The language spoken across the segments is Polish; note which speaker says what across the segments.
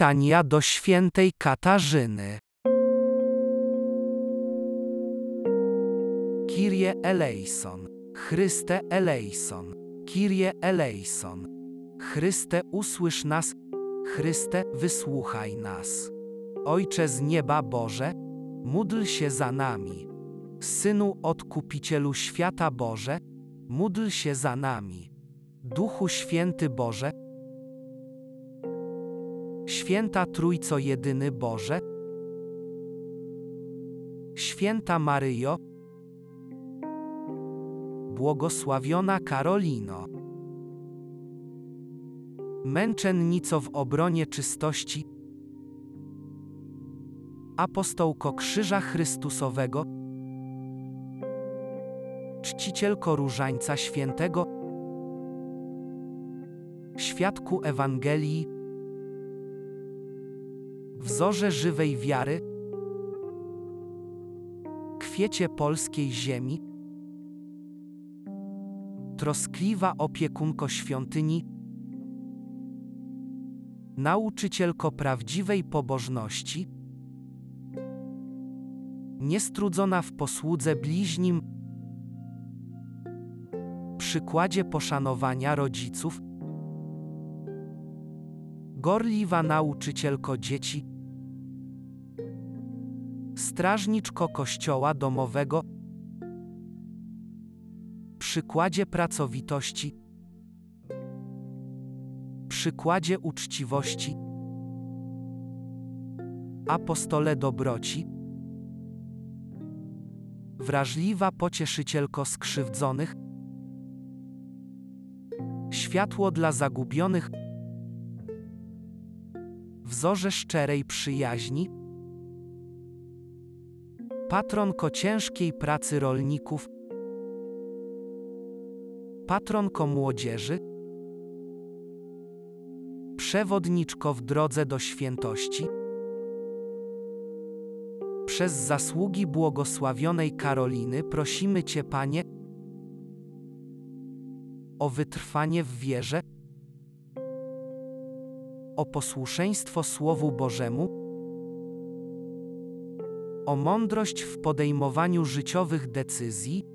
Speaker 1: Litania do świętej Katarzyny. Kyrie eleison. Chryste eleison. Kyrie eleison. Chryste usłysz nas. Chryste wysłuchaj nas. Ojcze z nieba Boże, módl się za nami. Synu Odkupicielu świata Boże, módl się za nami. Duchu Święty Boże, Święta Trójco Jedyny Boże, Święta Maryjo, Błogosławiona Karolino, Męczennico w obronie czystości, Apostołko Krzyża Chrystusowego, Czcicielko Różańca Świętego, Świadku Ewangelii, wzorze żywej wiary, kwiecie polskiej ziemi, troskliwa opiekunko świątyni, nauczycielko prawdziwej pobożności, niestrudzona w posłudze bliźnim, przykładzie poszanowania rodziców, gorliwa nauczycielko dzieci, strażniczko kościoła domowego, przykładzie pracowitości, przykładzie uczciwości, apostole dobroci, wrażliwa pocieszycielko skrzywdzonych, światło dla zagubionych, wzorze szczerej przyjaźni, patronko ciężkiej pracy rolników, patronko młodzieży, przewodniczko w drodze do świętości, przez zasługi błogosławionej Karoliny prosimy Cię, Panie, o wytrwanie w wierze, o posłuszeństwo Słowu Bożemu, o mądrość w podejmowaniu życiowych decyzji,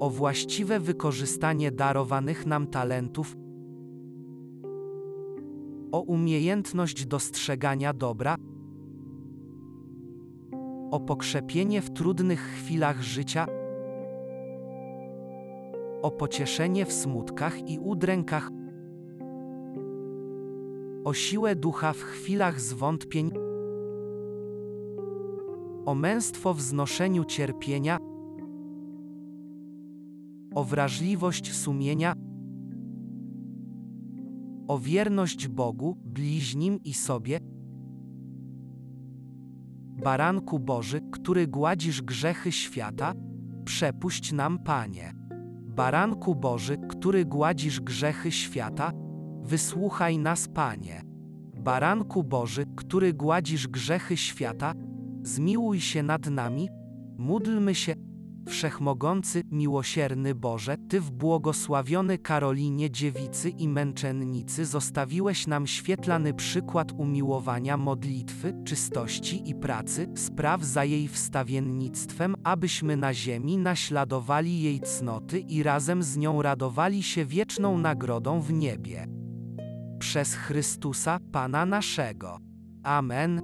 Speaker 1: o właściwe wykorzystanie darowanych nam talentów, o umiejętność dostrzegania dobra, o pokrzepienie w trudnych chwilach życia, o pocieszenie w smutkach i udrękach, o siłę ducha w chwilach zwątpień, o męstwo w znoszeniu cierpienia, o wrażliwość sumienia, o wierność Bogu, bliźnim i sobie. Baranku Boży, który gładzisz grzechy świata, przepuść nam, Panie. Baranku Boży, który gładzisz grzechy świata, wysłuchaj nas, Panie. Baranku Boży, który gładzisz grzechy świata, zmiłuj się nad nami, módlmy się, Wszechmogący, miłosierny Boże, Ty w błogosławiony Karolinie Dziewicy i Męczennicy zostawiłeś nam świetlany przykład umiłowania modlitwy, czystości i pracy, spraw za jej wstawiennictwem, abyśmy na ziemi naśladowali jej cnoty i razem z nią radowali się wieczną nagrodą w niebie. Przez Chrystusa, Pana naszego. Amen.